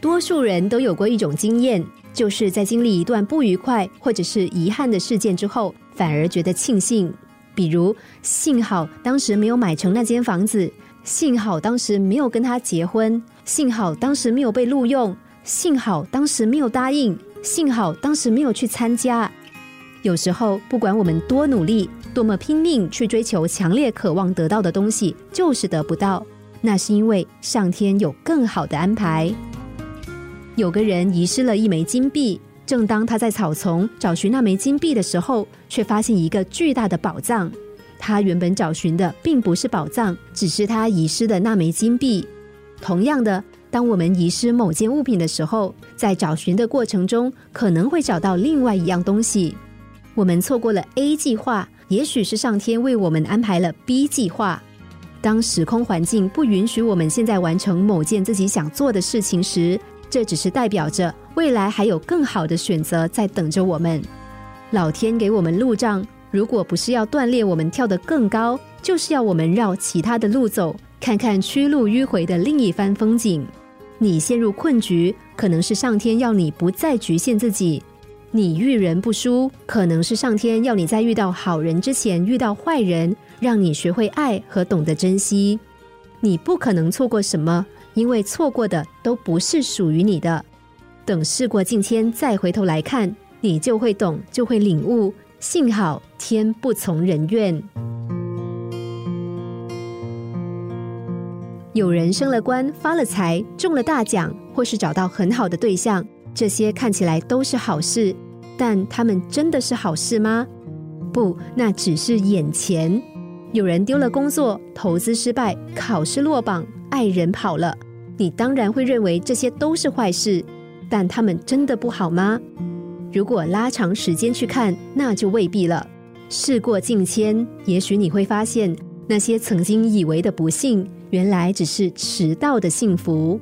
多数人都有过一种经验，就是在经历一段不愉快或者是遗憾的事件之后，反而觉得庆幸。比如，幸好当时没有买成那间房子，幸好当时没有跟他结婚，幸好当时没有被录用，幸好当时没有答应，幸好当时没有去参加。有时候，不管我们多努力，多么拼命去追求强烈渴望得到的东西，就是得不到。那是因为上天有更好的安排。有个人遗失了一枚金币，正当他在草丛找寻那枚金币的时候，却发现一个巨大的宝藏。他原本找寻的并不是宝藏，只是他遗失的那枚金币。同样的，当我们遗失某件物品的时候，在找寻的过程中，可能会找到另外一样东西。我们错过了 A 计划，也许是上天为我们安排了 B 计划。当时空环境不允许我们现在完成某件自己想做的事情时，这只是代表着未来还有更好的选择在等着我们。老天给我们路障，如果不是要锻炼我们跳得更高，就是要我们绕其他的路走，看看曲路迂回的另一番风景。你陷入困局，可能是上天要你不再局限自己；你遇人不淑，可能是上天要你在遇到好人之前遇到坏人。让你学会爱和懂得珍惜，你不可能错过什么，因为错过的都不是属于你的。等事过境迁再回头来看，你就会懂，就会领悟。幸好天不从人愿。有人升了官、发了财、中了大奖，或是找到很好的对象，这些看起来都是好事，但他们真的是好事吗？不，那只是眼前。有人丢了工作，投资失败，考试落榜，爱人跑了，你当然会认为这些都是坏事，但他们真的不好吗？如果拉长时间去看，那就未必了。事过境迁，也许你会发现，那些曾经以为的不幸，原来只是迟到的幸福。